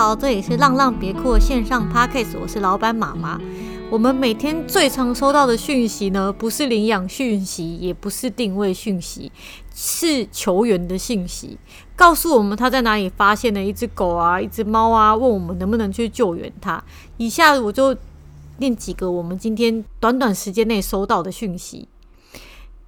好，这里是浪浪别哭的线上 Podcast，我是老板妈妈。我们每天最常收到的讯息呢，不是领养讯息，也不是定位讯息，是求援的信息，告诉我们他在哪里发现了一只狗啊，一只猫啊，问我们能不能去救援他。以下我就念几个我们今天短短时间内收到的讯息。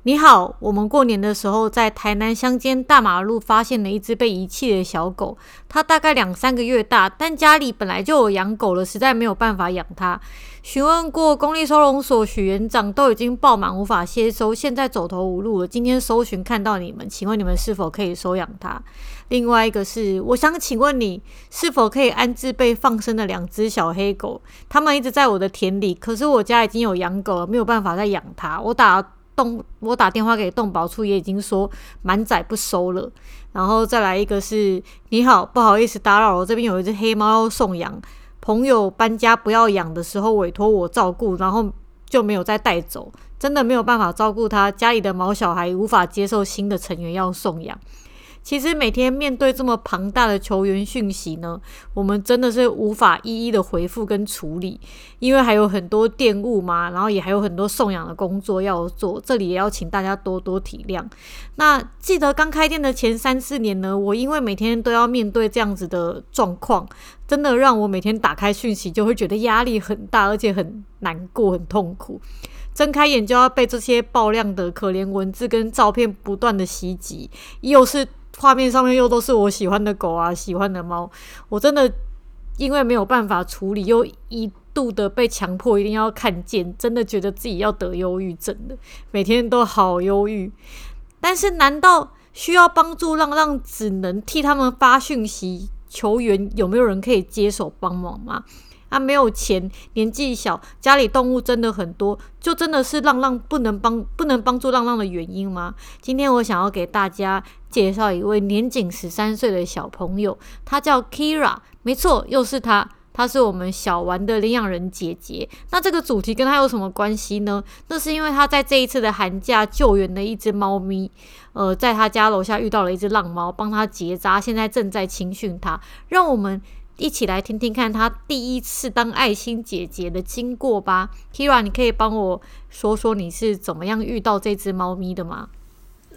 你好，我们过年的时候在台南乡间大马路发现了一只被遗弃的小狗，它大概两三个月大，但家里本来就有养狗了，实在没有办法养它。询问过公立收容所许园长，都已经爆满，无法接收，现在走投无路了。今天搜寻看到你们，请问你们是否可以收养它？另外一个是，我想请问你是否可以安置被放生的两只小黑狗？它们一直在我的田里，可是我家已经有养狗了，没有办法再养它。我打。动我打电话给动保处，也已经说满载不收了。然后再来一个是，你好，不好意思打扰，我这边有一只黑猫要送养，朋友搬家不要养的时候委托我照顾，然后就没有再带走，真的没有办法照顾它，家里的毛小孩无法接受新的成员要送养。其实每天面对这么庞大的球员讯息呢，我们真的是无法一一的回复跟处理，因为还有很多电务嘛，然后也还有很多送养的工作要做，这里也要请大家多多体谅。那记得刚开店的前三四年呢，我因为每天都要面对这样子的状况，真的让我每天打开讯息就会觉得压力很大，而且很难过、很痛苦。睁开眼就要被这些爆量的可怜文字跟照片不断的袭击，又是。画面上面又都是我喜欢的狗啊，喜欢的猫，我真的因为没有办法处理，又一度的被强迫一定要看见，真的觉得自己要得忧郁症了，每天都好忧郁。但是，难道需要帮助浪浪只能替他们发讯息求援？有没有人可以接手帮忙吗？他、没有钱，年纪小，家里动物真的很多，就真的是浪浪不能帮不能帮助浪浪的原因吗？今天我想要给大家介绍一位年仅十三岁的小朋友，他叫 Kira，没错，又是他，他是我们小丸的领养人姐姐。那这个主题跟他有什么关系呢？那是因为他在这一次的寒假救援了一只猫咪，呃，在他家楼下遇到了一只浪猫，帮他结扎，现在正在青训他，让我们。一起来听听看他第一次当爱心姐姐的经过吧，Kira，你可以帮我说说你是怎么样遇到这只猫咪的吗？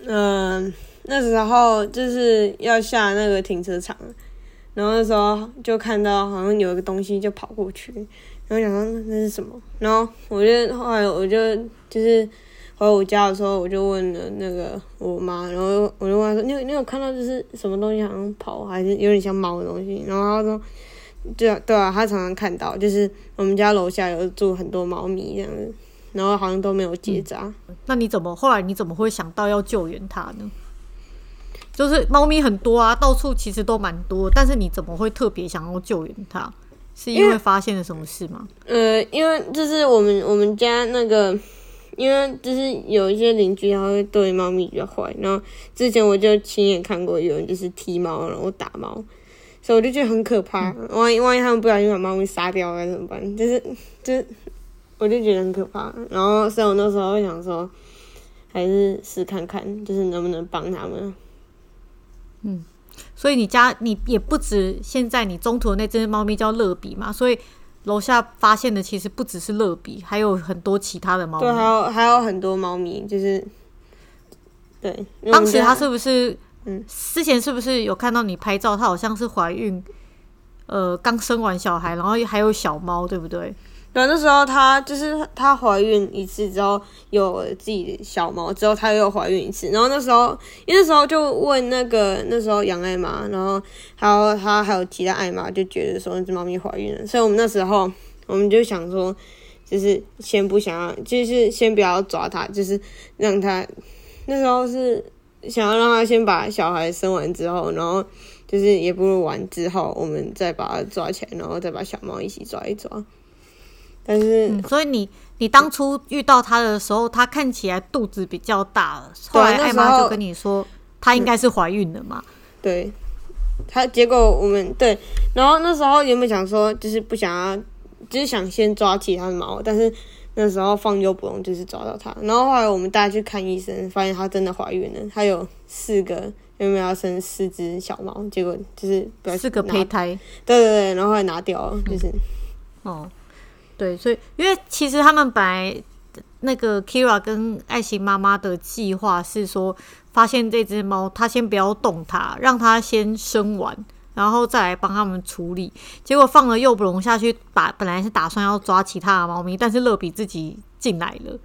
嗯，那时候就是要下那个停车场，然后那时候就看到好像有一个东西就跑过去，然后想说那是什么，然后我就后来我就就是。回我家的时候，我就问了那个我妈，然后我就问她说：“你有你有看到就是什么东西好像跑，还是有点像猫的东西？”然后她说：“对啊，对啊，她常常看到，就是我们家楼下有住很多猫咪这样子，然后好像都没有结扎。嗯”那你怎么后来你怎么会想到要救援它呢？就是猫咪很多啊，到处其实都蛮多，但是你怎么会特别想要救援它？是因为发现了什么事吗？呃，因为就是我们我们家那个。因为就是有一些邻居他会对猫咪比较坏，然后之前我就亲眼看过有人就是踢猫然后打猫，所以我就觉得很可怕。万一万一他们不小心把猫咪杀掉该怎么办？就是就是我就觉得很可怕。然后所以我那时候会想说，还是试看看，就是能不能帮他们。嗯，所以你家你也不止现在你中途的那只猫咪叫乐比嘛，所以。楼下发现的其实不只是乐比，还有很多其他的猫咪。对，还有还有很多猫咪，就是对。当时他是不是嗯，之前是不是有看到你拍照？他好像是怀孕，呃，刚生完小孩，然后还有小猫，对不对？对，那时候她就是她怀孕一次之后，有自己的小猫之后，她又怀孕一次。然后那时候，因为那时候就问那个那时候杨爱妈，然后还有她还有其他爱妈就觉得说那只猫咪怀孕了，所以我们那时候我们就想说，就是先不想要，就是先不要抓它，就是让它那时候是想要让它先把小孩生完之后，然后就是也不如完之后，我们再把它抓起来，然后再把小猫一起抓一抓。但是，嗯、所以你你当初遇到他的时候，他看起来肚子比较大了。后来艾妈就跟你说，她应该是怀孕了嘛？对，他结果我们对，然后那时候原本想说，就是不想要，就是想先抓其他的毛，但是那时候放诱捕笼就是抓到它，然后后来我们带去看医生，发现它真的怀孕了，它有四个，有没有要生四只小猫？结果就是四个胚胎，对对对，然后后来拿掉了，就是、嗯、哦，对，所以因为其实他们本来那个 Kira 跟爱心妈妈的计划是说，发现这只猫，他先不要动它，让它先生完。然后再来帮他们处理，结果放了诱捕笼下去，把本来是打算要抓其他的猫咪，但是乐比自己进来了，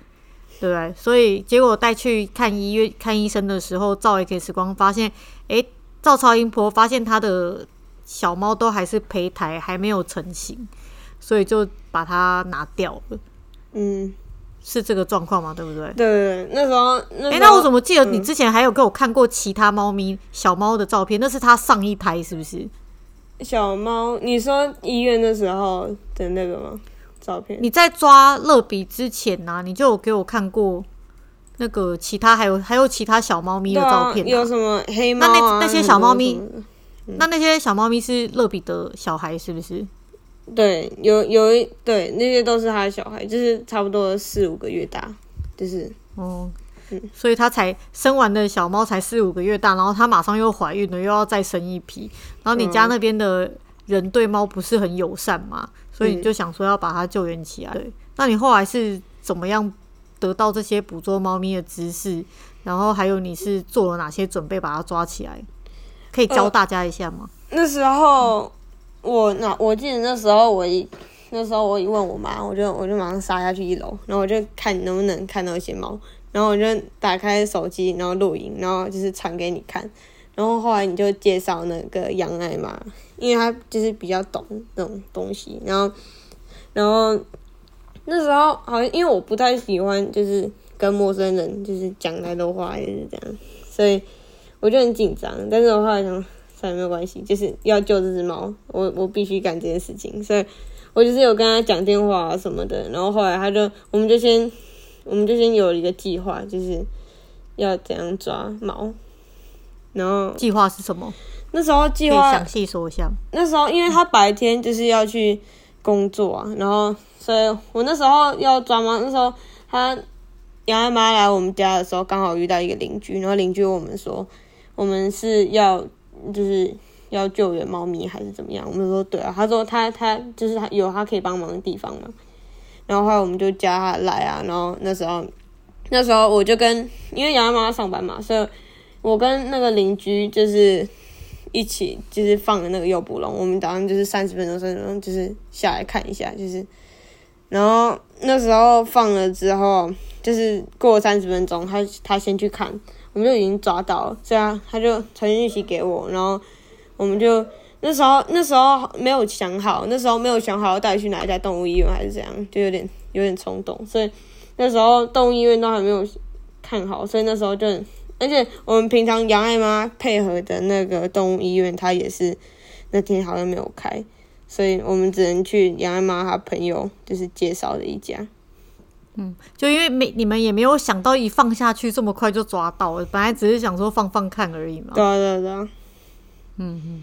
对不对？所以结果带去看医院看医生的时候，照 X 光发现，诶，照超音波发现他的小猫都还是胚胎，还没有成型，所以就把它拿掉了。嗯。是这个状况吗？对不对？对，对，对，那时候，哎、欸，那我怎么记得你之前还有给我看过其他猫咪、嗯、小猫的照片？那是它上一胎是不是？小猫，你说医院的时候的那个吗？照片？你在抓乐比之前呢、啊，你就有给我看过那个其他还有还有其他小猫咪的照片、啊啊？有什么黑猫、啊？那那那些小猫咪，嗯、那那些小猫咪是乐比的小孩是不是？对，有有一对那些都是他的小孩，就是差不多四五个月大，就是哦，嗯，所以他才生完的小猫才四五个月大，然后他马上又怀孕了，又要再生一批，然后你家那边的人对猫不是很友善嘛，嗯、所以你就想说要把它救援起来。对，那你后来是怎么样得到这些捕捉猫咪的知识？然后还有你是做了哪些准备把它抓起来？可以教大家一下吗？呃、那时候。嗯我那我记得那时候我一那时候我一问我妈，我就我就马上杀下去一楼，然后我就看能不能看到一些猫，然后我就打开手机，然后录影，然后就是传给你看，然后后来你就介绍那个杨爱妈，因为她就是比较懂这种东西，然后然后那时候好像因为我不太喜欢就是跟陌生人就是讲太多话，就是这样，所以我就很紧张，但是我后来想。算没有关系，就是要救这只猫，我我必须干这件事情，所以我就是有跟他讲电话啊什么的，然后后来他就，我们就先，我们就先有一个计划，就是要怎样抓猫，然后计划是什么？那时候计划详细说一下。那时候因为他白天就是要去工作啊，然后所以我那时候要抓猫，那时候他杨阿妈来我们家的时候，刚好遇到一个邻居，然后邻居问我们说，我们是要。就是要救援猫咪还是怎么样？我们说对啊，他说他他就是他有他可以帮忙的地方嘛。然后后来我们就加他来啊。然后那时候那时候我就跟因为杨妈妈上班嘛，所以我跟那个邻居就是一起就是放的那个诱捕笼。我们打算就是三十分钟三十分钟就是下来看一下，就是然后那时候放了之后，就是过了三十分钟，他他先去看。我们就已经抓到了，这样他就传讯息给我，然后我们就那时候那时候没有想好，那时候没有想好要带去哪一家动物医院还是怎样，就有点有点冲动，所以那时候动物医院都还没有看好，所以那时候就，而且我们平常杨爱妈配合的那个动物医院，他也是那天好像没有开，所以我们只能去杨爱妈她朋友就是介绍的一家。嗯，就因为没你们也没有想到一放下去这么快就抓到了，本来只是想说放放看而已嘛。对对对。嗯嗯，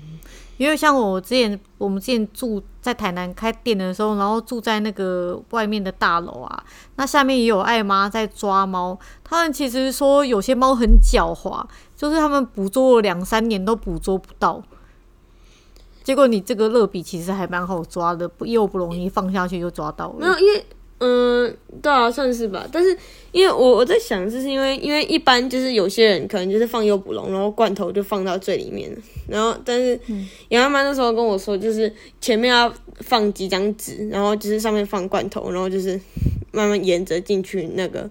因为像我之前，我们之前住在台南开店的时候，然后住在那个外面的大楼啊，那下面也有爱妈在抓猫。他们其实说有些猫很狡猾，就是他们捕捉了两三年都捕捉不到。结果你这个乐比其实还蛮好抓的，不又不容易放下去就抓到了。没有，因为。嗯，对啊，算是吧。但是因为我我在想，就是因为因为一般就是有些人可能就是放诱捕笼，然后罐头就放到最里面，然后但是杨妈妈那时候跟我说，就是前面要放几张纸，然后就是上面放罐头，然后就是慢慢沿着进去那个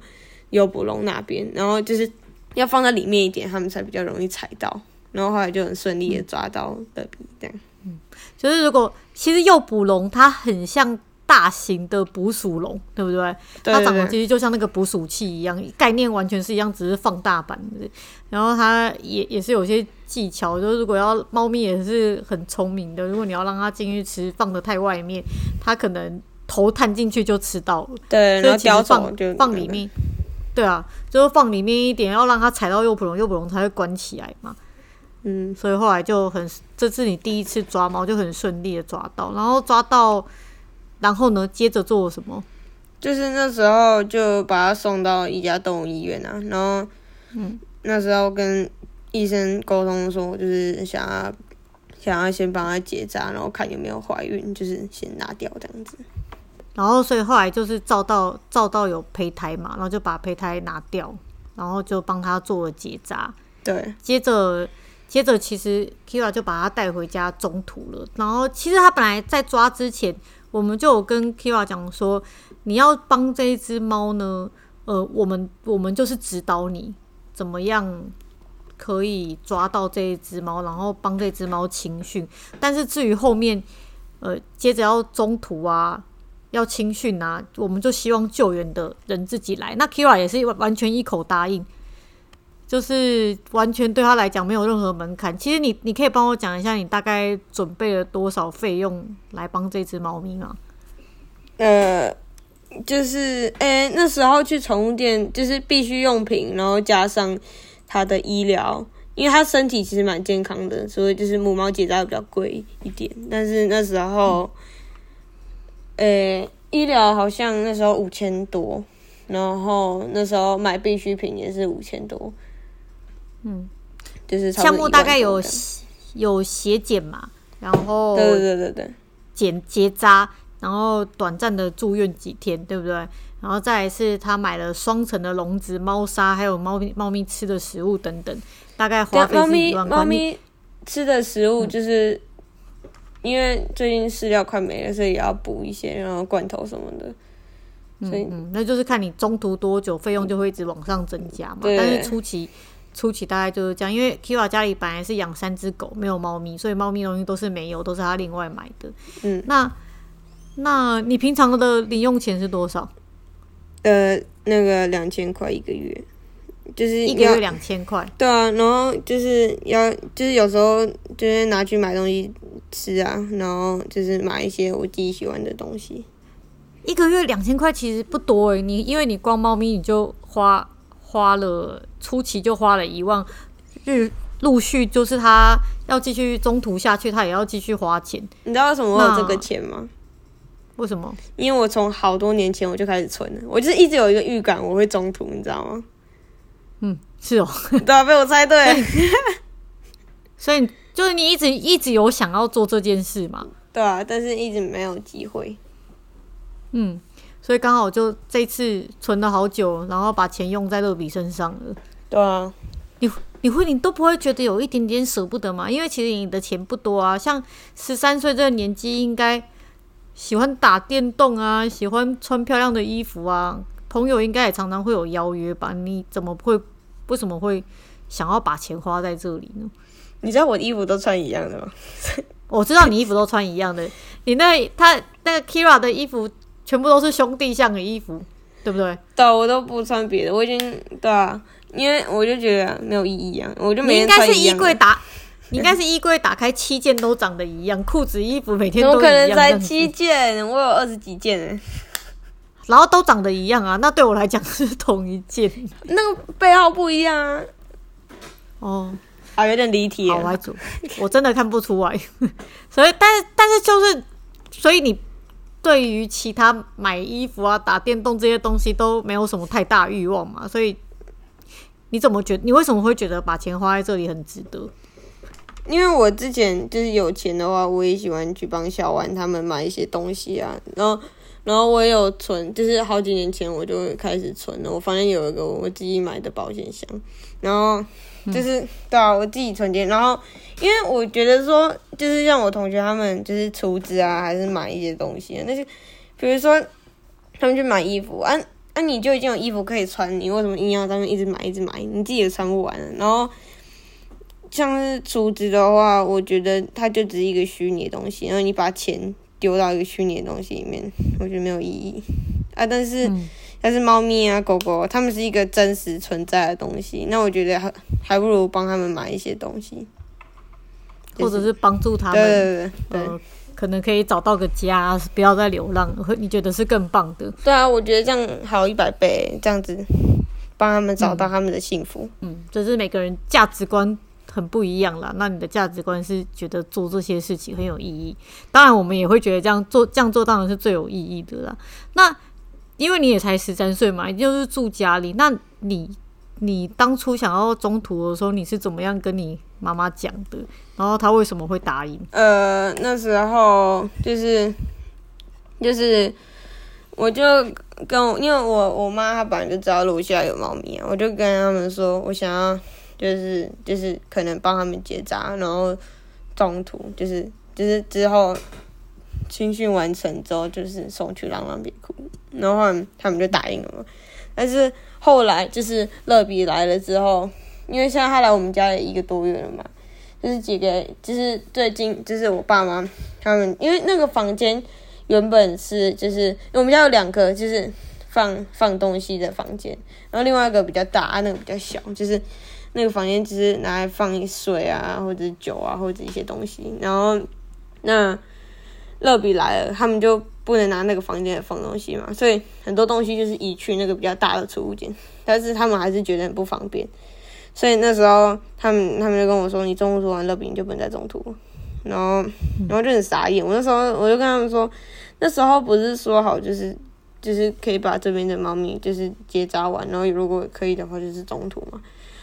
诱捕笼那边，然后就是要放在里面一点，他们才比较容易踩到，然后后来就很顺利的抓到乐比这样。嗯，就是如果其实诱捕笼它很像。大型的捕鼠笼，对不对？对对对，它长得其实就像那个捕鼠器一样，概念完全是一样，只是放大版的。然后它也也是有些技巧，就是如果要猫咪也是很聪明的，如果你要让它进去吃，放得太外面，它可能头探进去就吃到了。对，所以其实放放里面，对啊，就是放里面一点，要让它踩到诱捕笼，诱捕笼才会关起来嘛。嗯，所以后来就很，这是你第一次抓猫就很顺利的抓到，然后抓到。然后呢？接着做什么？就是那时候就把他送到一家动物医院啊，然后，嗯，那时候跟医生沟通说，就是想要想要先帮他结扎，然后看有没有怀孕，就是先拿掉这样子。然后，所以后来就是照到照到有胚胎嘛，然后就把胚胎拿掉，然后就帮他做了结扎。对，接着接着，其实 Kira 就把他带回家中途了。然后，其实他本来在抓之前，我们就有跟 Kira 讲说，你要帮这一只猫呢，呃，我们我们就是指导你怎么样可以抓到这一只猫，然后帮这只猫清训。但是至于后面，呃，接着要中途啊。要清训啊，我们就希望救援的人自己来。那 Kira 也是完全一口答应，就是完全对他来讲没有任何门槛。其实你你可以帮我讲一下，你大概准备了多少费用来帮这只猫咪吗？呃，就是诶、欸，那时候去宠物店，就是必需用品，然后加上它的医疗，因为它身体其实蛮健康的，所以就是母猫结扎比较贵一点。但是那时候。嗯诶、欸，医疗好像那时候五千多，然后那时候买必需品也是五千多，嗯，就是项目大概有有血检嘛，然后对对对对检结扎，然后短暂的住院几天，对不对？然后再来是他买了双层的笼子、猫砂，还有猫咪猫咪吃的食物等等，大概花费是一万块。猫咪吃的食物就是。嗯因为最近饲料快没了，所以也要补一些，然后罐头什么的。所以嗯，嗯，那就是看你中途多久，费用就会一直往上增加嘛。但是初期初期大概就是这样，因为 Kira 家里本来是养三只狗，没有猫咪，所以猫咪东西都是没有，都是他另外买的。嗯，那那你平常的零用钱是多少？呃，那个两千块一个月。就是一个月两千块，对啊，然后就是要，就是有时候就是拿去买东西吃啊，然后就是买一些我自己喜欢的东西。一个月两千块其实不多诶，你因为你光猫咪你就花花了初期就花了一万，日陆续就是他要继续中途下去，他也要继续花钱。你知道为什么我有这个钱吗？为什么？因为我从好多年前我就开始存了，我就是一直有一个预感我会中途，你知道吗？嗯，是哦，对啊，被我猜对。所以就是你一直一直有想要做这件事嘛？对啊，但是一直没有机会。嗯，所以刚好就这次存了好久，然后把钱用在乐比身上了。对啊，你你会你都不会觉得有一点点舍不得吗？因为其实你的钱不多啊，像十三岁这个年纪，应该喜欢打电动啊，喜欢穿漂亮的衣服啊。朋友应该也常常会有邀约吧？你怎么会？为什么会想要把钱花在这里呢？你知道我衣服都穿一样的吗？我知道你衣服都穿一样的。你那他那个 Kira 的衣服全部都是兄弟像的衣服，对不对？对，我都不穿别的。我已经对啊，因为我就觉得没有意义啊。我就每天穿一样的。你应该是衣柜打，你应该是衣柜打开七件都长得一样，裤子衣服每天都一样。可能才七件？我有二十几件哎。然后都长得一样啊，那对我来讲是同一件。那个背号不一样啊。哦，啊，有点离题。好，我我真的看不出来。所以，但是，但是就是，所以你对于其他买衣服啊、打电动这些东西都没有什么太大欲望嘛？所以你怎么觉得？你为什么会觉得把钱花在这里很值得？因为我之前就是有钱的话，我也喜欢去帮小丸他们买一些东西啊，然后。然后我也有存，就是好几年前我就开始存了。我发现有一个我自己买的保险箱，然后就是、嗯、对啊，我自己存钱。然后因为我觉得说，就是像我同学他们就是储值啊，还是买一些东西，那些比如说他们去买衣服，啊啊，你就已经有衣服可以穿，你为什么硬要他们一直买一直买？你自己也穿不完。然后像是储值的话，我觉得它就只是一个虚拟的东西，然后你把钱。丢到一个虚拟的东西里面，我觉得没有意义啊。但是，但是猫咪啊、狗狗，它们是一个真实存在的东西，那我觉得还还不如帮他们买一些东西，或者是帮助他们，对对对，对、呃，可能可以找到个家，不要再流浪。你觉得是更棒的？对啊，我觉得这样好一百倍，这样子帮他们找到他们的幸福。嗯，这、嗯就是每个人价值观。很不一样啦。那你的价值观是觉得做这些事情很有意义，当然我们也会觉得这样做这样做当然是最有意义的啦。那因为你也才十三岁嘛，就是住家里。那你你当初想要中途的时候，你是怎么样跟你妈妈讲的？然后她为什么会答应？呃，那时候就是就是，我就跟我因为我我妈她本来就知道楼下有猫咪啊，我就跟他们说我想要就是就是可能帮他们结扎，然后中途就是就是之后。青训完成之后，就是送去浪浪别哭，然后他们就答应了嘛。但是后来就是乐比来了之后，因为现在他来我们家也一个多月了嘛，就是几个，就是最近就是我爸妈他们，因为那个房间原本是就是我们家有两个就是放放东西的房间，然后另外一个比较大，那个比较小，就是那个房间只是拿来放水啊，或者酒啊，或者一些东西，然后那。乐比来了，他们就不能拿那个房间来放东西嘛，所以很多东西就是移去那个比较大的储物间，但是他们还是觉得很不方便，所以那时候他们他们就跟我说：“你中途完乐比你就不能在中途。”然后然后就很傻眼。我那时候我就跟他们说：“那时候不是说好就是就是可以把这边的猫咪就是结扎完，然后如果可以的话就是中途嘛。”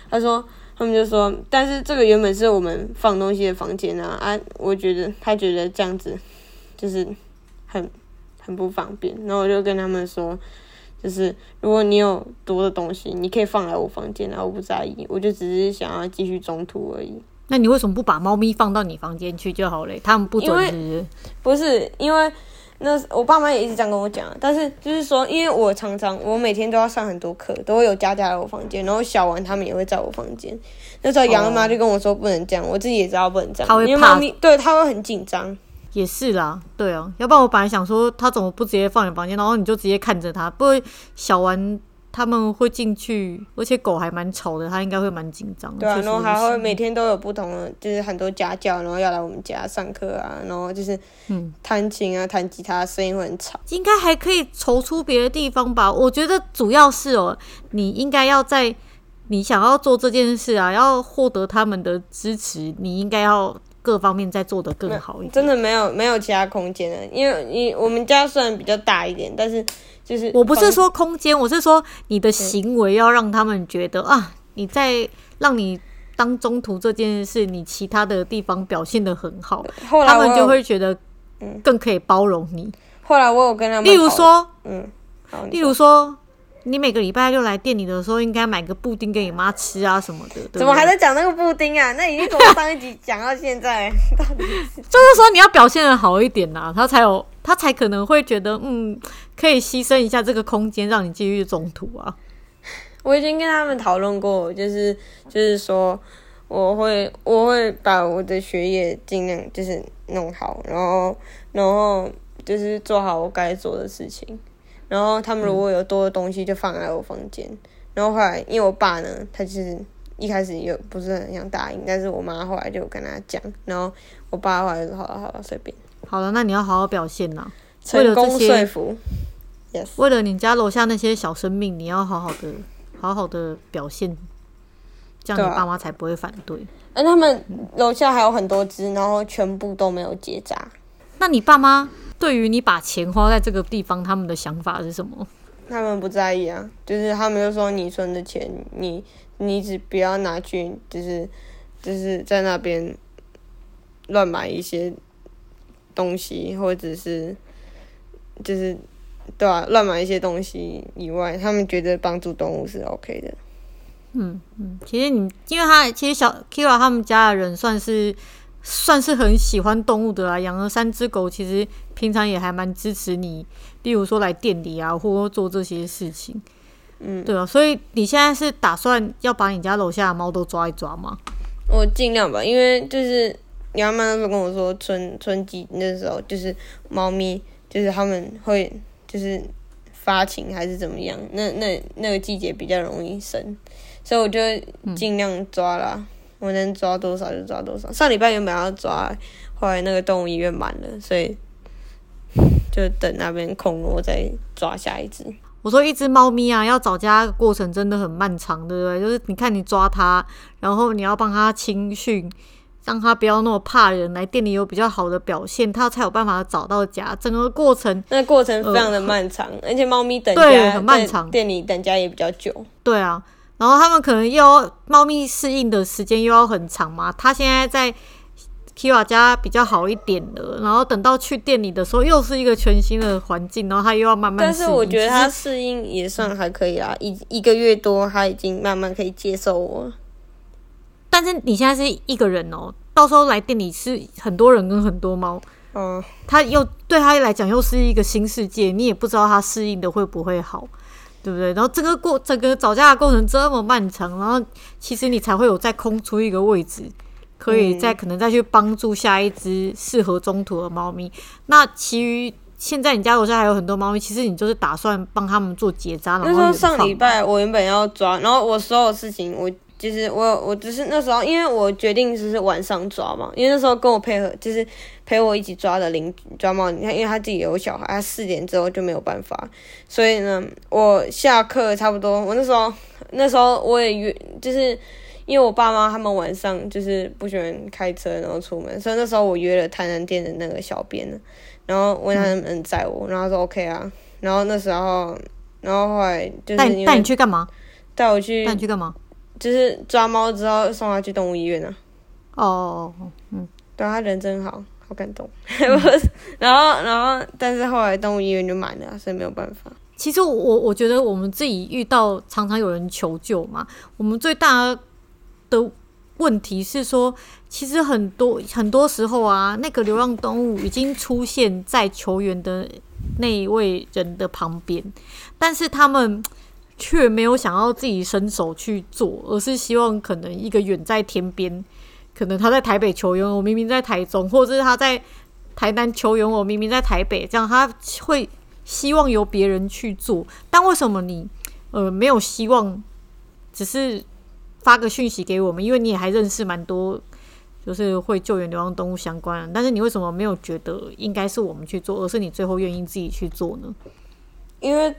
他说他们就说：“但是这个原本是我们放东西的房间啊啊！”我觉得他觉得这样子。就是很很不方便，然后我就跟他们说，就是如果你有多的东西，你可以放来我房间，然后我不在意，我就只是想要继续中途而已。那你为什么不把猫咪放到你房间去就好嘞？他们不准是不是？因为那我爸妈也一直这样跟我讲，但是就是说，因为我常常我每天都要上很多课，都会有佳佳来我房间，然后小王他们也会在我房间。那时候杨妈就跟我说不能这样，我自己也知道不能这样，因为猫咪对他会很紧张。也是啦，对啊，要不然我本来想说他怎么不直接放你房间，然后你就直接看着他，不会小玩他们会进去，而且狗还蛮吵的，他应该会蛮紧张。对啊，然后还会每天都有不同的，就是很多家教，然后要来我们家上课啊，然后就是嗯弹琴啊、弹吉他，声音会很吵。应该还可以筹出别的地方吧？我觉得主要是哦，你应该要在你想要做这件事啊，要获得他们的支持，你应该要。各方面再做得更好一点，真的没有没有其他空间了。因为你我们家虽然比较大一点，但是就是我不是说空间，我是说你的行为要让他们觉得啊，你在让你当中途这件事，你其他的地方表现的很好，他们就会觉得更可以包容你。后来我有跟他们，例如说，嗯，例如说。你每个礼拜六来店里的时候，应该买个布丁给你妈吃啊什么的。怎么还在讲那个布丁啊？那已经从上一集讲到现在，到底是就是说你要表现的好一点呐、啊，他才有他才可能会觉得嗯，可以牺牲一下这个空间，让你继续中途啊。我已经跟他们讨论过，就是就是说我会我会把我的学业尽量就是弄好，然后然后就是做好我该做的事情。然后他们如果有多的东西，就放在我房间。嗯、然后后来，因为我爸呢，他其实一开始又不是很想答应，但是我妈后来就跟他讲。然后我爸后来就说：“好了好了，随便。”好了，那你要好好表现呐，成功说服。Yes，为了你家楼下那些小生命，你要好好的好好的表现，这样你爸妈才不会反对。而、啊、他们楼下还有很多只，然后全部都没有结扎。那你爸妈？对于你把钱花在这个地方，他们的想法是什么？他们不在意啊，就是他们就说你存的钱，你你只不要拿去，就是就是在那边乱买一些东西，或者是就是对啊，乱买一些东西以外，他们觉得帮助动物是 OK 的。嗯嗯，其实你因为他其实小 Kira 他们家的人算是。算是很喜欢动物的啦，养了三只狗，其实平常也还蛮支持你，例如说来店里啊，或做这些事情，嗯，对啊，所以你现在是打算要把你家楼下的猫都抓一抓吗？我尽量吧，因为就是你妈妈那时候跟我说春春季那时候就是猫咪就是他们会就是发情还是怎么样，那那那个季节比较容易生，所以我就尽量抓啦。嗯我能抓多少就抓多少。上礼拜原本要抓，后来那个动物医院满了，所以 就等那边空了，我再抓下一只。我说一只猫咪啊，要找家的过程真的很漫长，对不对？就是你看你抓它，然后你要帮它清训，让它不要那么怕人，来店里有比较好的表现，它才有办法找到家。整个过程，那过程非常的漫长，呃、而且猫咪等家对很漫长，店里等家也比较久。对啊，然后他们可能又要猫咪适应的时间又要很长嘛。它现在在 Kira 家比较好一点了，然后等到去店里的时候，又是一个全新的环境，然后它又要慢慢适应。但是我觉得它适应也算还可以啦，一一个月多，它已经慢慢可以接受我。但是你现在是一个人哦，到时候来店里是很多人跟很多猫，嗯，他又对他来讲又是一个新世界，你也不知道他适应的会不会好，对不对？然后这个过整个找家的过程这么漫长，然后其实你才会有再空出一个位置，可以再可能再去帮助下一只适合中途的猫咪。那其余现在你家楼下还有很多猫咪，其实你就是打算帮他们做结扎。然后那时候上礼拜我原本要抓，然后我所有事情我。其实我我只是那时候，因为我决定就是晚上抓嘛，因为那时候跟我配合，就是陪我一起抓的邻居抓猫，你看，因为他自己有小孩，他四点之后就没有办法，所以呢，我下课差不多，我那时候那时候我也约，就是因为我爸妈他们晚上就是不喜欢开车然后出门，所以那时候我约了台南店的那个小编，然后问他能不能载我，然后他说 OK 啊，然后那时候，然后后来就是带带你去干嘛？带我去带你去干嘛？就是抓猫之后送他去动物医院呢、啊。哦，嗯，对，他人真好，好感动。嗯、然后，然后，但是后来动物医院就满了，所以没有办法。其实我我觉得我们自己遇到常常有人求救嘛，我们最大的问题是说，其实很多很多时候啊，那个流浪动物已经出现在求援的那一位人的旁边，但是他们。却没有想要自己伸手去做，而是希望可能一个远在天边，可能他在台北求援，我明明在台中，或者是他在台南求援，我明明在台北，这样他会希望由别人去做。但为什么你呃没有希望，只是发个讯息给我们？因为你也还认识蛮多，就是会救援流浪动物相关。但是你为什么没有觉得应该是我们去做，而是你最后愿意自己去做呢？因为。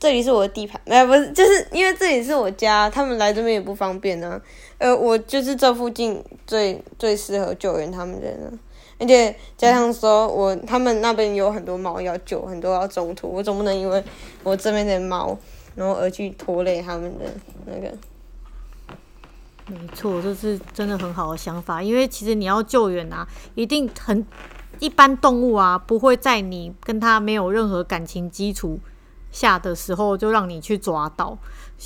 这里是我的地盘，没有，不是，就是因为这里是我家，他们来这边也不方便呢、啊。呃，我就是这附近最最适合救援他们的人，而且加上说我他们那边有很多猫要救，很多要中途，我总不能因为我这边的猫，然后而去拖累他们的那个。没错，这是真的很好的想法，因为其实你要救援啊，一定很一般动物啊，不会在你跟他没有任何感情基础。下的时候就让你去抓到，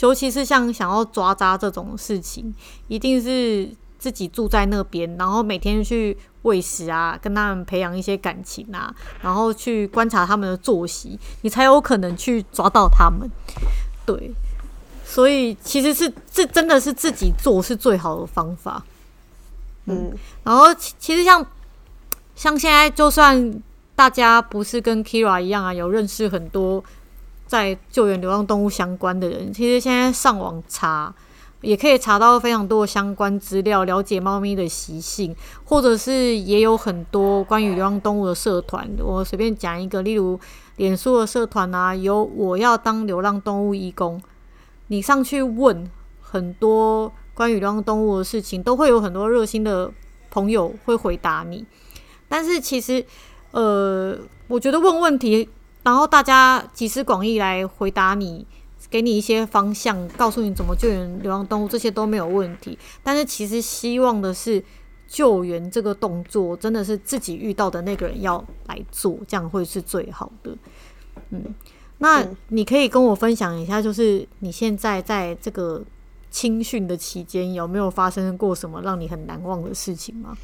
尤其是像想要抓渣这种事情，一定是自己住在那边，然后每天去喂食啊，跟他们培养一些感情啊，然后去观察他们的作息，你才有可能去抓到他们。对，所以其实是这真的是自己做是最好的方法。嗯，然后其实像像现在，就算大家不是跟 Kira 一样啊，有认识很多。在救援流浪动物相关的人，其实现在上网查也可以查到非常多相关资料，了解猫咪的习性，或者是也有很多关于流浪动物的社团。我随便讲一个，例如脸书的社团啊，有我要当流浪动物义工，你上去问很多关于流浪动物的事情，都会有很多热心的朋友会回答你。但是其实，呃，我觉得问问题。然后大家集思广益来回答你，给你一些方向，告诉你怎么救援流浪动物，这些都没有问题。但是其实希望的是，救援这个动作真的是自己遇到的那个人要来做，这样会是最好的。嗯，那你可以跟我分享一下，就是你现在在这个青训的期间，有没有发生过什么让你很难忘的事情吗？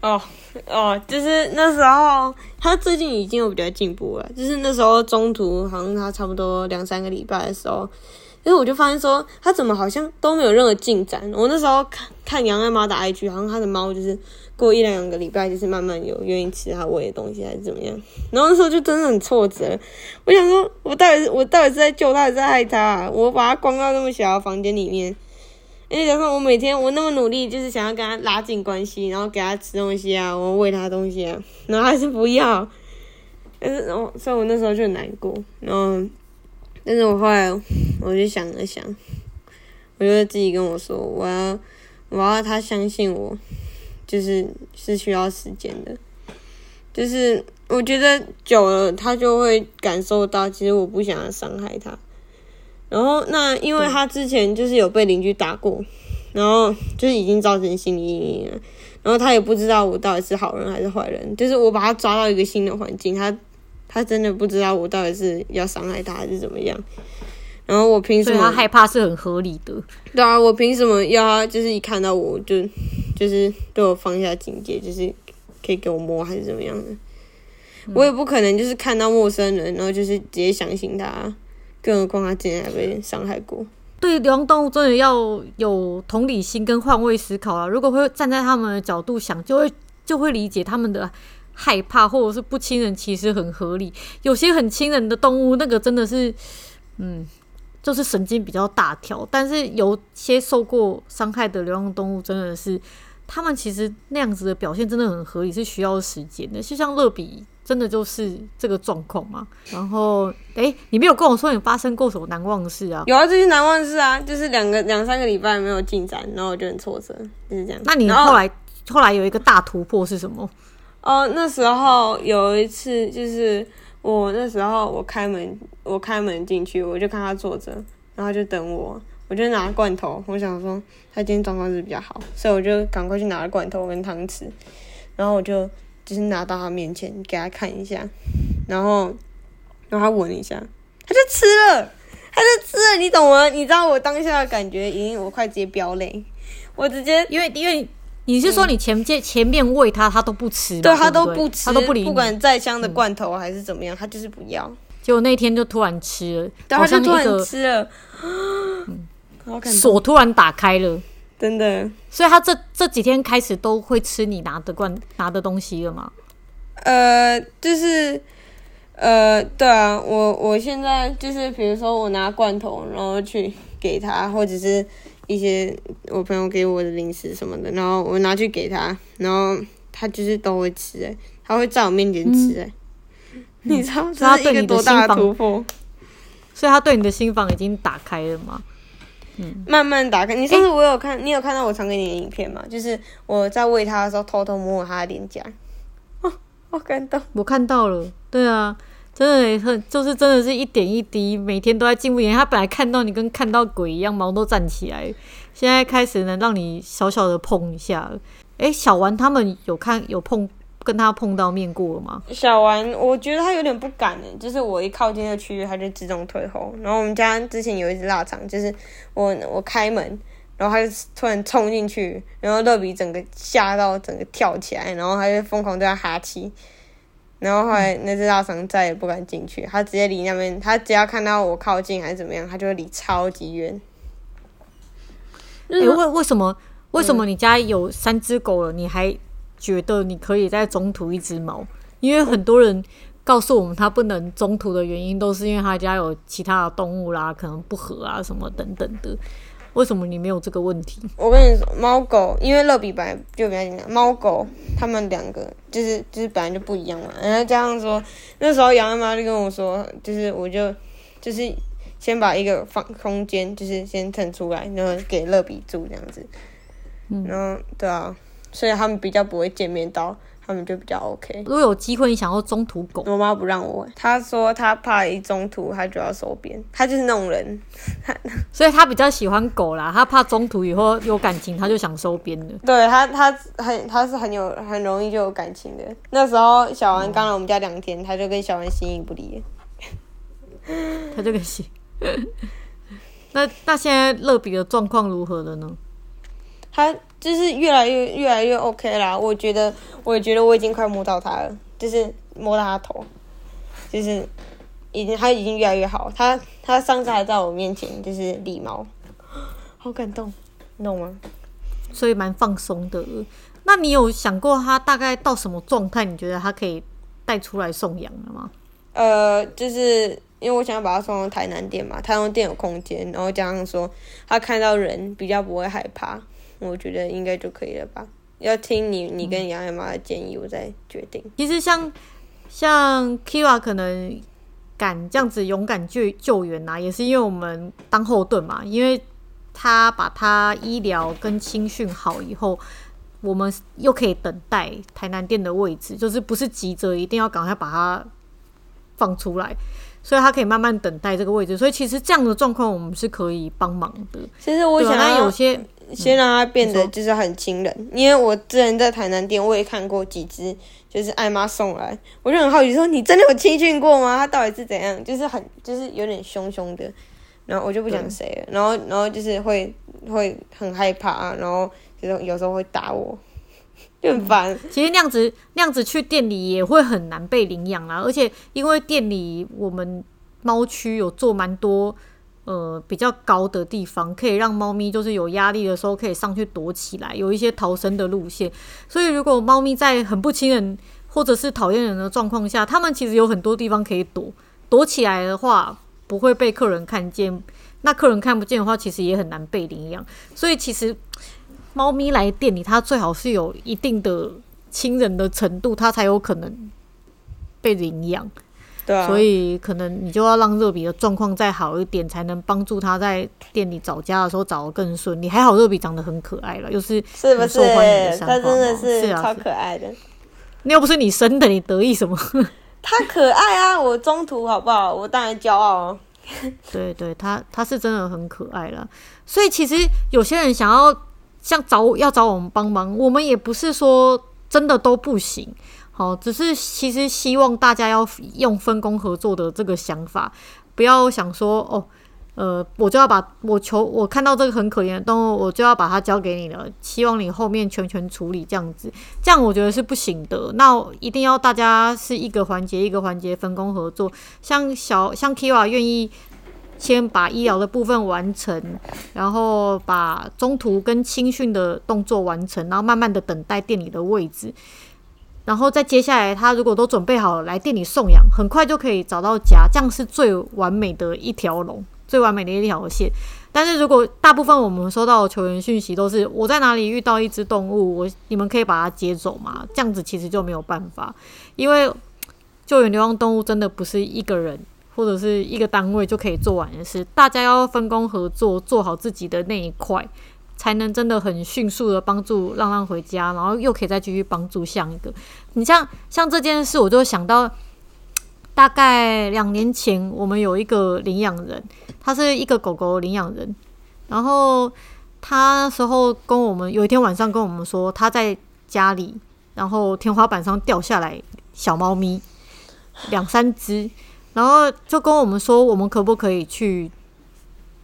哦哦，就是那时候他最近已经有比较进步了。就是那时候中途好像他差不多两三个礼拜的时候，因为我就发现说他怎么好像都没有任何进展。我那时候看看杨爱妈的 IG，好像他的猫就是过一两个礼拜就是慢慢有愿意吃他喂的东西还是怎么样。然后那时候就真的很挫折，我想说我到底是我到底是在救他还是在害他啊？我把他关到那么小的房间里面。因为假设我每天我那么努力，就是想要跟他拉近关系，然后给他吃东西啊，我喂他东西啊，然后还是不要。但是，我，所以我那时候就很难过。然后，但是我后来我就想了想，我就自己跟我说，我要我要他相信我，就是是需要时间的。就是我觉得久了，他就会感受到，其实我不想要伤害他。然后那因为他之前就是有被邻居打过，然后就是已经造成心理阴影了。然后他也不知道我到底是好人还是坏人，就是我把他抓到一个新的环境，他他真的不知道我到底是要伤害他还是怎么样。然后我凭什么？他害怕是很合理的。对啊，我凭什么要他？就是一看到我就就是对我放下警戒，就是可以给我摸还是怎么样的？嗯、我也不可能就是看到陌生人，然后就是直接相信他。更何况他之前还被伤害过。对流浪动物真的要有同理心跟换位思考啊！如果会站在他们的角度想，就会就会理解他们的害怕，或者是不亲人其实很合理。有些很亲人的动物，那个真的是，嗯。就是神经比较大条，但是有些受过伤害的流浪动物，真的是他们其实那样子的表现真的很合理，是需要时间的。就像乐比，真的就是这个状况嘛。然后，哎、欸，你没有跟我说你发生过什么难忘的事啊？有啊，最近难忘的事啊，就是两个两三个礼拜没有进展，然后我就很挫折，就是这样。那你后来后来有一个大突破是什么？哦，那时候有一次就是。我那时候我开门，我开门进去，我就看他坐着，然后就等我，我就拿罐头，我想说他今天状况是比较好，所以我就赶快去拿了罐头跟汤匙，然后我就就是拿到他面前给他看一下，然后然后他闻一下，他就吃了，他就吃了，你懂吗？你知道我当下的感觉，已经我快直接飙泪，我直接因为因为。你是说你前前前面喂他，他都不吃？对，他都不吃，他都不理。不管再香的罐头还是怎么样，他就是不要。结果那天就突然吃了，对，它就突然吃了，锁突然打开了，真的。所以他这这几天开始都会吃你拿的罐拿的东西了吗？呃，就是呃，对啊，我我现在就是比如说我拿罐头，然后去给他，或者是。一些我朋友给我的零食什么的，然后我拿去给他，然后他就是都会吃诶，他会在我面前吃诶，嗯、你知道这是一个多大的突破？所以他对你的心房已经打开了吗？嗯，慢慢打开。你上次我有看，欸、你有看到我传给你的影片吗？就是我在喂它的时候，偷偷摸摸它的脸颊，哦，好感动。我看到了，对啊。真的很，就是真的是一点一滴，每天都在进步。它本来看到你跟看到鬼一样，毛都站起来，现在开始能让你小小的碰一下。哎，小丸他们有看有碰跟他碰到面过了吗？小丸，我觉得他有点不敢诶，就是我一靠近那个区域，他就自动退后。然后我们家之前有一只腊肠，就是我我开门，然后他就突然冲进去，然后乐比整个吓到整个跳起来，然后他就疯狂对他哈气。然后后来那只腊肠再也不敢进去，他直接离那边，他只要看到我靠近还是怎么样，他就会离超级远。哎，为为什么为什么你家有三只狗了，你还觉得你可以在中途一只猫？因为很多人告诉我们，他不能中途的原因都是因为他家有其他的动物啦，可能不合啊什么等等的。为什么你没有这个问题？我跟你说，猫狗因为乐比本来就比较简单，猫狗他们两个就是就是本来就不一样嘛。然后加上说那时候杨妈妈就跟我说，就是我就就是先把一个放空间，就是先腾出来，然后给乐比住这样子。嗯，然后对啊，所以他们比较不会见面到。他们就比较 OK。如果有机会，你想要中途狗，我妈不让我。她说她怕一中途，她就要收编。她就是那种人，所以她比较喜欢狗啦。她怕中途以后有感情，她就想收编了。对她，她很，她是很有很容易就有感情的。那时候小丸刚来我们家两天，她就跟小丸形影不离。她就跟形。那那现在乐比的状况如何了呢？他就是越来越越来越 OK 啦，我觉得，我也觉得我已经快摸到他了，就是摸到他头，就是已经他已经越来越好。他他上次还在我面前就是理毛，好感动，你懂吗？所以蛮放松的。那你有想过他大概到什么状态？你觉得他可以带出来送养了吗？呃，就是因为我想要把他送到台南店嘛，台南店有空间，然后加上说他看到人比较不会害怕。我觉得应该就可以了吧，要听你你跟杨爱妈的建议，我再决定。其实像像 Kira 可能敢这样子勇敢救救援呐、啊，也是因为我们当后盾嘛，因为他把他医疗跟青训好以后，我们又可以等待台南店的位置，就是不是急着一定要赶快把它放出来，所以他可以慢慢等待这个位置。所以其实这样的状况，我们是可以帮忙的。其实我想要有些先让它变得就是很亲人，嗯、因为我之前在台南店我也看过几只，就是爱妈送来，我就很好奇说，你真的有亲训过吗？它到底是怎样？就是很就是有点凶凶的，然后我就不讲谁了，然后然后就是会会很害怕，然后。就是有时候会打我，就很烦。其实那样子那样子去店里也会很难被领养啦，而且因为店里我们猫区有做蛮多呃比较高的地方，可以让猫咪就是有压力的时候可以上去躲起来，有一些逃生的路线。所以如果猫咪在很不亲人或者是讨厌人的状况下，它们其实有很多地方可以躲，躲起来的话不会被客人看见。那客人看不见的话，其实也很难被领养。所以其实。猫咪来店里，它最好是有一定的亲人的程度，它才有可能被领养。对啊，所以可能你就要让热比的状况再好一点，才能帮助他在店里找家的时候找得更顺利。还好热比长得很可爱了，又是是不是？他真的是超可爱的。那又不是你生的，你得意什么？他可爱啊！我中途好不好？我当然骄傲。对对，他他是真的很可爱了。所以其实有些人想要。像找要找我们帮忙，我们也不是说真的都不行，好，只是其实希望大家要用分工合作的这个想法，不要想说哦，呃，我就要把我求我看到这个很可怜的动物，我就要把它交给你了，希望你后面全权处理这样子，这样我觉得是不行的。那一定要大家是一个环节一个环节分工合作，像小像 Kira 愿意。先把医疗的部分完成，然后把中途跟青训的动作完成，然后慢慢的等待店里的位置，然后再接下来他如果都准备好来店里送养，很快就可以找到家，这样是最完美的一条龙，最完美的一条线。但是如果大部分我们收到的求援讯息都是我在哪里遇到一只动物，我你们可以把它接走吗？这样子其实就没有办法，因为救援流浪动物真的不是一个人。或者是一个单位就可以做完的事，大家要分工合作，做好自己的那一块，才能真的很迅速的帮助浪浪回家，然后又可以再继续帮助下一个。你像像这件事，我就想到大概两年前，我们有一个领养人，他是一个狗狗领养人，然后他那时候跟我们有一天晚上跟我们说，他在家里，然后天花板上掉下来小猫咪两三只。然后就跟我们说，我们可不可以去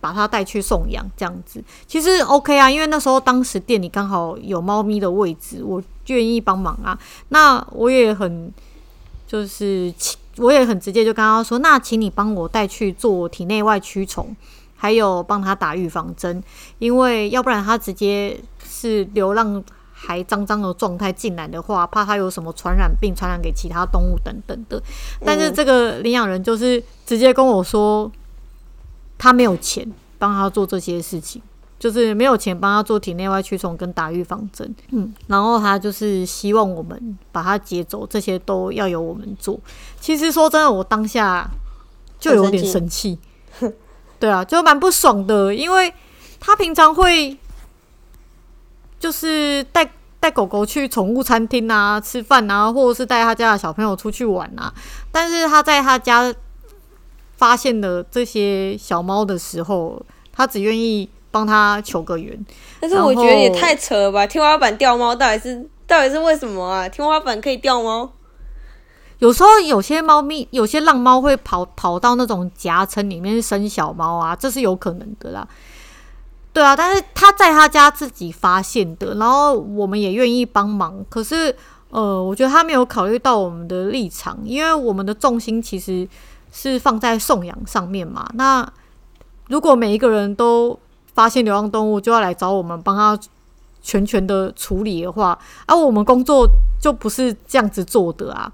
把它带去送养？这样子其实 OK 啊，因为那时候当时店里刚好有猫咪的位置，我愿意帮忙啊。那我也很就是，我也很直接就跟他说，那请你帮我带去做体内外驱虫，还有帮他打预防针，因为要不然他直接是流浪。还脏脏的状态进来的话，怕他有什么传染病传染给其他动物等等的。但是这个领养人就是直接跟我说，他没有钱帮他做这些事情，就是没有钱帮他做体内外驱虫跟打预防针。嗯，然后他就是希望我们把他接走，这些都要由我们做。其实说真的，我当下就有点生气，对啊，就蛮不爽的，因为他平常会。就是带带狗狗去宠物餐厅啊，吃饭啊，或者是带他家的小朋友出去玩啊。但是他在他家发现了这些小猫的时候，他只愿意帮他求个援。但是我觉得也太扯了吧！天花板掉猫到底是到底是为什么啊？天花板可以掉猫？有时候有些猫咪，有些浪猫会跑跑到那种夹层里面生小猫啊，这是有可能的啦。对啊，但是他在他家自己发现的，然后我们也愿意帮忙。可是，呃，我觉得他没有考虑到我们的立场，因为我们的重心其实是放在送养上面嘛。那如果每一个人都发现流浪动物就要来找我们帮他全权的处理的话，而、啊、我们工作就不是这样子做的啊。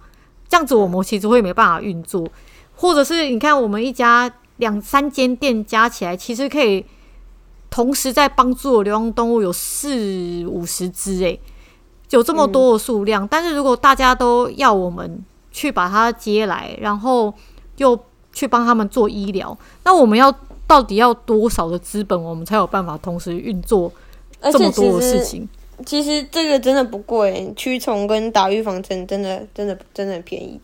这样子我们其实会没办法运作，或者是你看我们一家两三间店加起来，其实可以。同时在帮助流浪动物有四五十只，诶，有这么多的数量。嗯。但是如果大家都要我们去把它接来，然后又去帮他们做医疗，那我们要到底要多少的资本，我们才有办法同时运作这么多的事情？其实这个真的不贵，驱虫跟打预防针真的真的真的很便宜。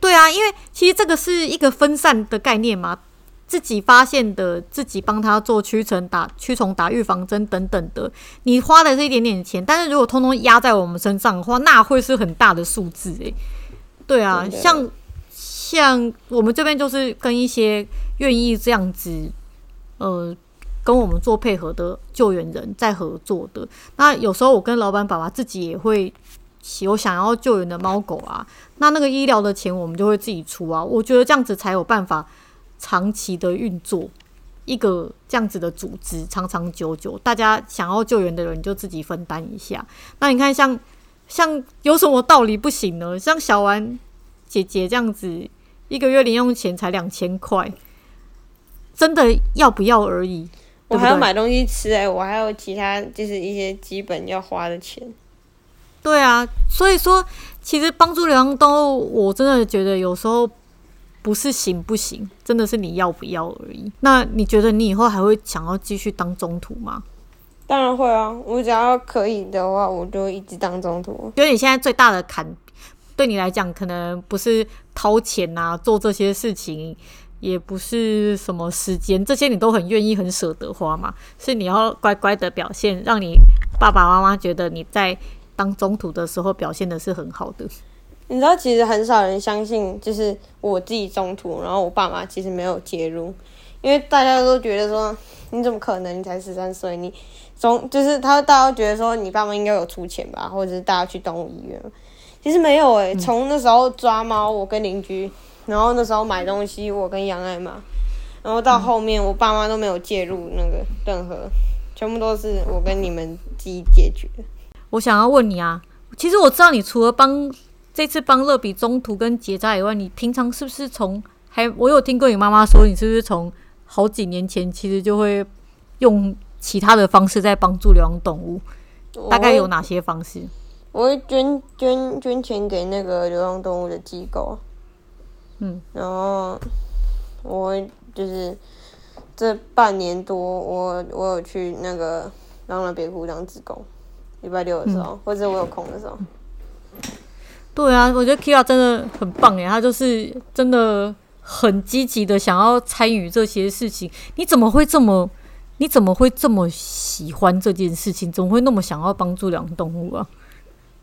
对啊，因为其实这个是一个分散的概念嘛，自己发现的，自己帮他做驱虫、打驱虫、打预防针等等的，你花的是一点点钱，但是如果通通压在我们身上的话，那会是很大的数字诶。对啊，像像我们这边就是跟一些愿意这样子，呃。跟我们做配合的救援人在合作的，那有时候我跟老板爸爸自己也会有想要救援的猫狗啊，那那个医疗的钱我们就会自己出啊。我觉得这样子才有办法长期的运作一个这样子的组织，长长久久，大家想要救援的人就自己分担一下。那你看像，像有什么道理不行呢？像小丸姐姐这样子，一个月零用钱才两千块，真的要不要而已。我还要买东西吃哎、欸，我还有其他就是一些基本要花的钱。对啊，所以说其实帮助流浪动物，我真的觉得有时候不是行不行，真的是你要不要而已。那你觉得你以后还会想要继续当中途吗？当然会啊，我只要可以的话，我就一直当中途。觉得你现在最大的坎，对你来讲可能不是掏钱啊，做这些事情。也不是什么时间，这些你都很愿意、很舍得花嘛。是你要乖乖的表现，让你爸爸妈妈觉得你在当中途的时候表现的是很好的。你知道，其实很少人相信，就是我自己中途，然后我爸妈其实没有介入，因为大家都觉得说，你怎么可能？你才十三岁，你中就是他大家都觉得说，你爸妈应该有出钱吧，或者是大家去动物医院。其实没有诶、欸，从那时候抓猫，我跟邻居。然后那时候买东西，我跟杨爱嘛，然后到后面我爸妈都没有介入那个任何，全部都是我跟你们自己解决。我想要问你啊，其实我知道你除了帮这次帮乐比中途跟结扎以外，你平常是不是从还我有听过你妈妈说，你是不是从好几年前其实就会用其他的方式在帮助流浪动物？大概有哪些方式？我会捐捐捐钱给那个流浪动物的机构。嗯，然后我就是这半年多，我我有去那个浪浪别哭当志工，礼拜六的时候，嗯、或者我有空的时候。对啊，我觉得 Kira 真的很棒诶，他就是真的很积极的想要参与这些事情。你怎么会这么？你怎么会这么喜欢这件事情？怎么会那么想要帮助流浪动物啊？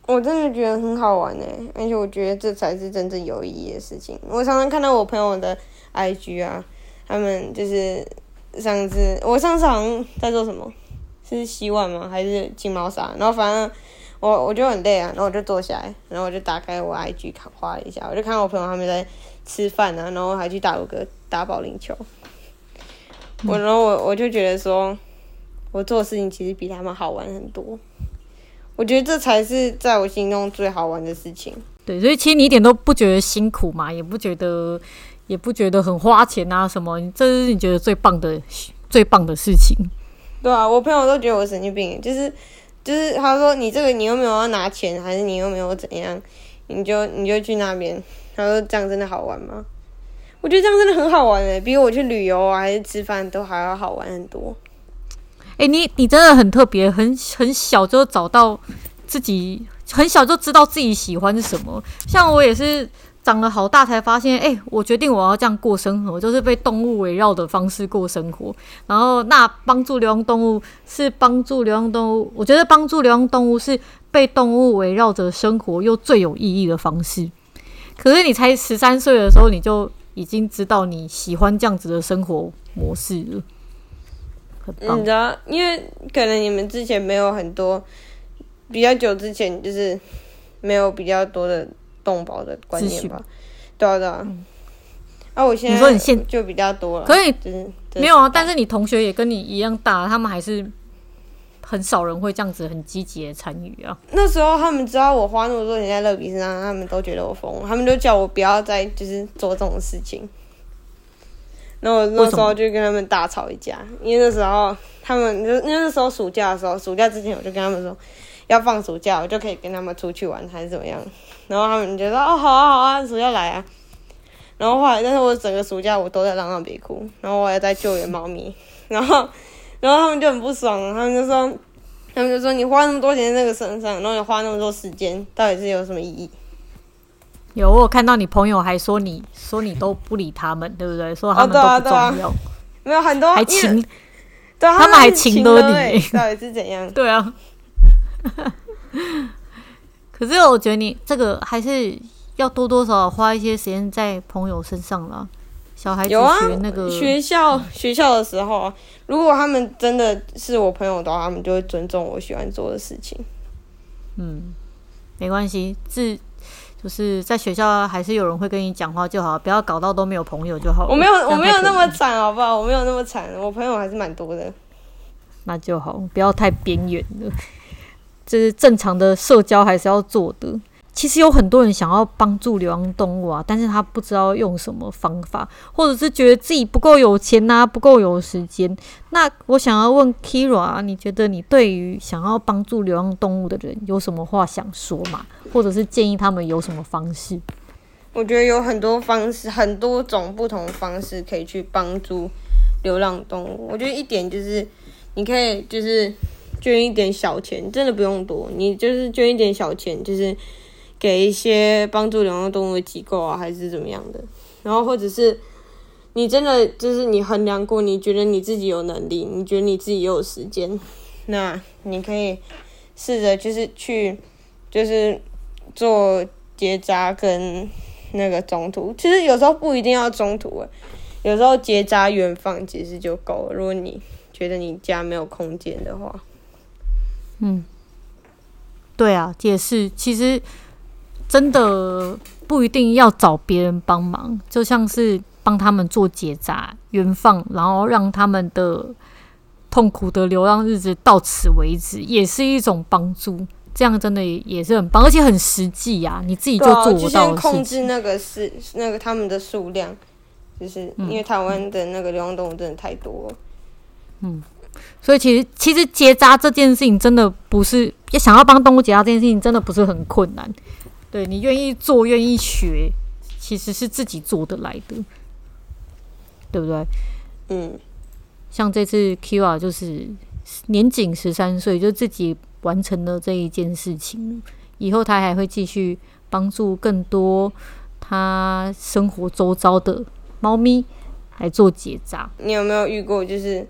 我真的觉得很好玩哎，而且我觉得这才是真正有意义的事情。我常常看到我朋友的 IG 啊，他们就是上次我上次好像在做什么，是洗碗吗？还是清猫砂？然后反正我我就很累啊，然后我就坐下来，然后我就打开我 IG 看，滑了一下，我就看到我朋友他们在吃饭啊，然后还去打个打保龄球。我然后我我就觉得说，我做的事情其实比他们好玩很多。我觉得这才是在我心中最好玩的事情。对，所以其实你一点都不觉得辛苦嘛，也不觉得，也不觉得很花钱啊什么。这是你觉得最棒的、最棒的事情。对啊，我朋友都觉得我神经病，就是就是他说你这个你又没有要拿钱，还是你又没有怎样，你就你就去那边。他说这样真的好玩吗？我觉得这样真的很好玩诶，比我去旅游啊还是吃饭都还要好玩很多。哎、你你真的很特别，很很小就找到自己，很小就知道自己喜欢什么。像我也是长了好大才发现，哎、我决定我要这样过生活，就是被动物围绕的方式过生活。然后，那帮助流浪动物是帮助流浪动物，我觉得帮助流浪动物是被动物围绕着生活又最有意义的方式。可是你才十三岁的时候，你就已经知道你喜欢这样子的生活模式了。你知道，因为可能你们之前没有很多，比较久之前就是没有比较多的动保的观念吧？对啊，对啊。嗯、啊，我现在你说你现就比较多了，可以，就是没有啊。但是你同学也跟你一样大，他们还是很少人会这样子很积极的参与啊。那时候他们知道我花那么多钱在乐比身上，他们都觉得我疯，他们都叫我不要再就是做这种事情。然后我那时候就跟他们大吵一架，因为那时候他们就因为那时候暑假的时候，暑假之前我就跟他们说要放暑假，我就可以跟他们出去玩还是怎么样。然后他们觉得哦好啊好啊，暑假来啊。然后后来，但是我整个暑假我都在浪浪别哭，然后我也在救援猫咪。然后然后他们就很不爽，他们就说他们就说你花那么多钱在那个身上，然后你花那么多时间，到底是有什么意义？有我有看到你朋友还说你说你都不理他们，对不对？说他们都不重要，哦啊啊、没有很多还请，对他们还请了你，到底是怎样？对啊。可是我觉得你这个还是要多多少少花一些时间在朋友身上了。小孩子学那个、啊、学校学校的时候啊，如果他们真的是我朋友的话，他们就会尊重我喜欢做的事情。嗯，没关系，自就是在学校还是有人会跟你讲话就好，不要搞到都没有朋友就好。我没有，我没有那么惨，好不好？我没有那么惨，我朋友还是蛮多的。那就好，不要太边缘了。这是正常的社交还是要做的。其实有很多人想要帮助流浪动物啊，但是他不知道用什么方法，或者是觉得自己不够有钱呐、啊，不够有时间。那我想要问 Kira，你觉得你对于想要帮助流浪动物的人有什么话想说吗？或者是建议他们有什么方式？我觉得有很多方式，很多种不同方式可以去帮助流浪动物。我觉得一点就是，你可以就是捐一点小钱，真的不用多，你就是捐一点小钱，就是。给一些帮助流浪动物的机构啊，还是怎么样的？然后或者是你真的就是你衡量过，你觉得你自己有能力，你觉得你自己有时间，那你可以试着就是去就是做结扎跟那个中途。其实有时候不一定要中途诶，有时候结扎远放其实就够了。如果你觉得你家没有空间的话，嗯，对啊，也是，其实。真的不一定要找别人帮忙，就像是帮他们做结扎、原放，然后让他们的痛苦的流浪日子到此为止，也是一种帮助。这样真的也是很棒，而且很实际呀、啊！你自己就做不到、啊、控制那个是那个他们的数量，就是因为台湾的那个流浪动物真的太多了。嗯，所以其实其实结扎这件事情真的不是要想要帮动物结扎这件事情真的不是很困难。对，你愿意做，愿意学，其实是自己做得来的，对不对？嗯，像这次 Kira 就是年仅十三岁，就自己完成了这一件事情。以后他还会继续帮助更多他生活周遭的猫咪来做结扎。你有没有遇过，就是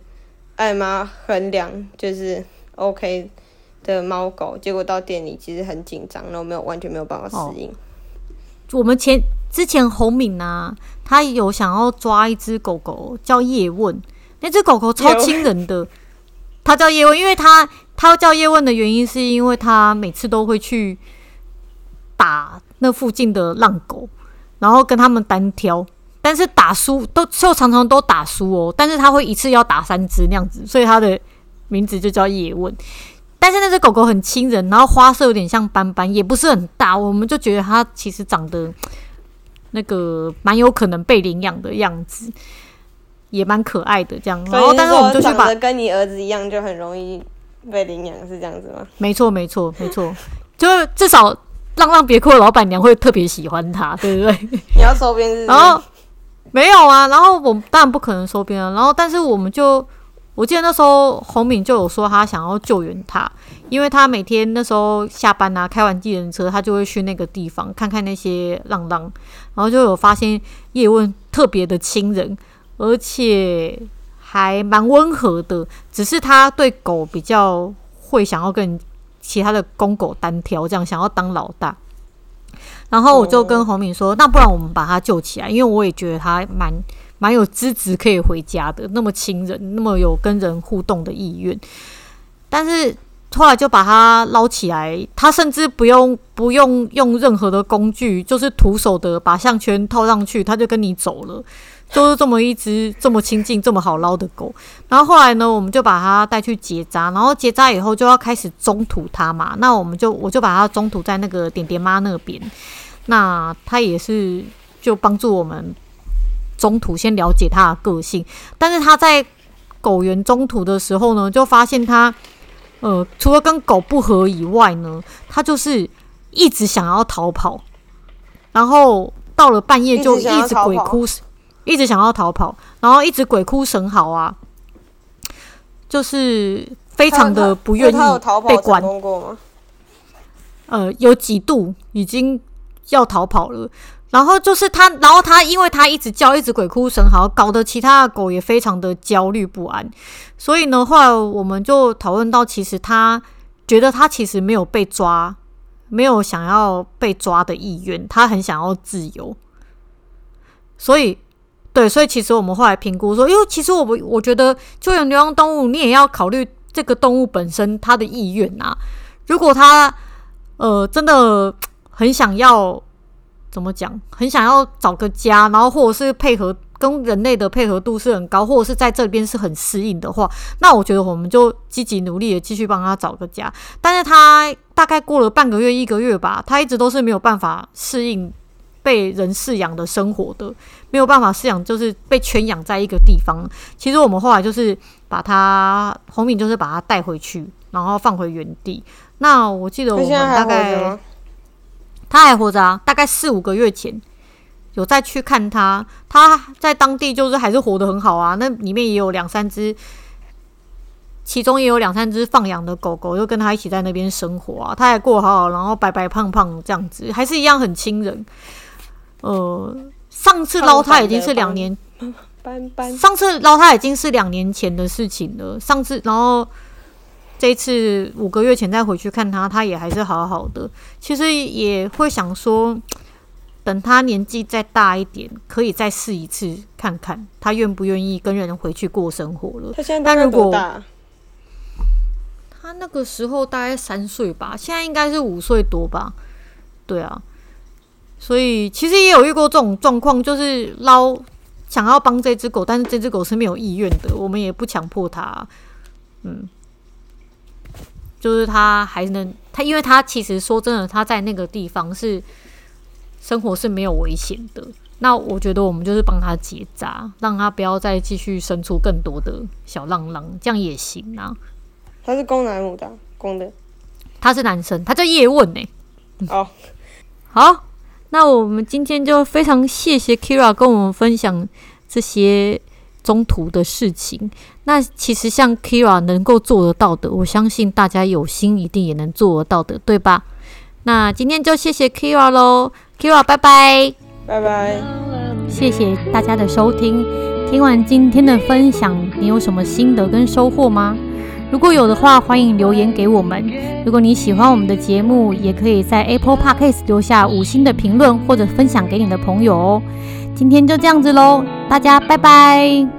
爱妈衡量就是 OK？的猫狗，结果到店里其实很紧张，然后没有完全没有办法适应。哦、我们前之前洪敏啊，他有想要抓一只狗狗叫叶问，那只狗狗超亲人的，它叫叶问，因为它它叫叶问的原因是因为它每次都会去打那附近的浪狗，然后跟他们单挑，但是打输都就常常都打输哦，但是他会一次要打三只那样子，所以他的名字就叫叶问。但是那只狗狗很亲人，然后花色有点像斑斑，也不是很大，我们就觉得它其实长得那个蛮有可能被领养的样子，也蛮可爱的这样。然后，但是我们就去把跟你儿子一样，就很容易被领养，是这样子吗？没错，没错，没错，就至少浪浪别哭的老板娘会特别喜欢它，对不对？你要收编是？然后没有啊，然后我们当然不可能收编了，然后但是我们就。我记得那时候洪敏就有说他想要救援他，因为他每天那时候下班啊，开完计程车，他就会去那个地方看看那些浪浪，然后就有发现叶问特别的亲人，而且还蛮温和的，只是他对狗比较会想要跟其他的公狗单挑，这样想要当老大。然后我就跟洪敏说，那不然我们把他救起来，因为我也觉得他蛮。蛮有资质可以回家的，那么亲人，那么有跟人互动的意愿，但是后来就把它捞起来，他甚至不用不用用任何的工具，就是徒手的把项圈套上去，他就跟你走了，就是这么一只这么亲近、这么好捞的狗。然后后来呢，我们就把它带去结扎，然后结扎以后就要开始中途它嘛，那我们就我就把它中途在那个点点妈那边，那它也是就帮助我们。中途先了解他的个性，但是他在狗园中途的时候呢，就发现他，呃，除了跟狗不合以外呢，他就是一直想要逃跑，然后到了半夜就一直鬼哭，一直想要逃跑，然后一直鬼哭神嚎啊，就是非常的不愿意被关。他有逃跑成功过吗？呃，有几度已经要逃跑了。然后就是他，然后他因为他一直叫，一直鬼哭神嚎，搞得其他的狗也非常的焦虑不安。所以呢，后来我们就讨论到，其实他觉得他其实没有被抓，没有想要被抓的意愿，他很想要自由。所以，对，所以其实我们后来评估说，因为其实我们我觉得救援流浪动物，你也要考虑这个动物本身它的意愿啊。如果它呃真的很想要。怎么讲？很想要找个家，然后或者是配合跟人类的配合度是很高，或者是在这边是很适应的话，那我觉得我们就积极努力的继续帮他找个家。但是他大概过了半个月、一个月吧，他一直都是没有办法适应被人饲养的生活的，没有办法饲养，就是被圈养在一个地方。其实我们后来就是把他红敏，就是把他带回去，然后放回原地。那我记得我们大概。他还活着啊，大概四五个月前有再去看他，他在当地就是还是活得很好啊。那里面也有两三只，其中也有两三只放养的狗狗，就跟他一起在那边生活啊。他还过好好，然后白白胖胖这样子，还是一样很亲人。呃，上次捞他已经是两年，上次捞他已经是两年前的事情了。上次然后。这一次五个月前再回去看他，他也还是好好的。其实也会想说，等他年纪再大一点，可以再试一次看看，他愿不愿意跟人回去过生活了。他现在多大？他那个时候大概三岁吧，现在应该是五岁多吧。对啊，所以其实也有遇过这种状况，就是捞想要帮这只狗，但是这只狗是没有意愿的，我们也不强迫他。嗯。就是他还能他，因为他其实说真的，他在那个地方是生活是没有危险的。那我觉得我们就是帮他结扎，让他不要再继续生出更多的小浪浪，这样也行啊。他是公男母的？公的。他是男生，他叫叶问呢。哦，好，那我们今天就非常谢谢 Kira 跟我们分享这些。中途的事情，那其实像 Kira 能够做得到的，我相信大家有心一定也能做得到的，对吧？那今天就谢谢 Kira 喽，Kira 拜拜，拜拜，谢谢大家的收听。听完今天的分享，你有什么心得跟收获吗？如果有的话，欢迎留言给我们。如果你喜欢我们的节目，也可以在 Apple Podcast 留下五星的评论，或者分享给你的朋友哦。今天就这样子喽，大家拜拜。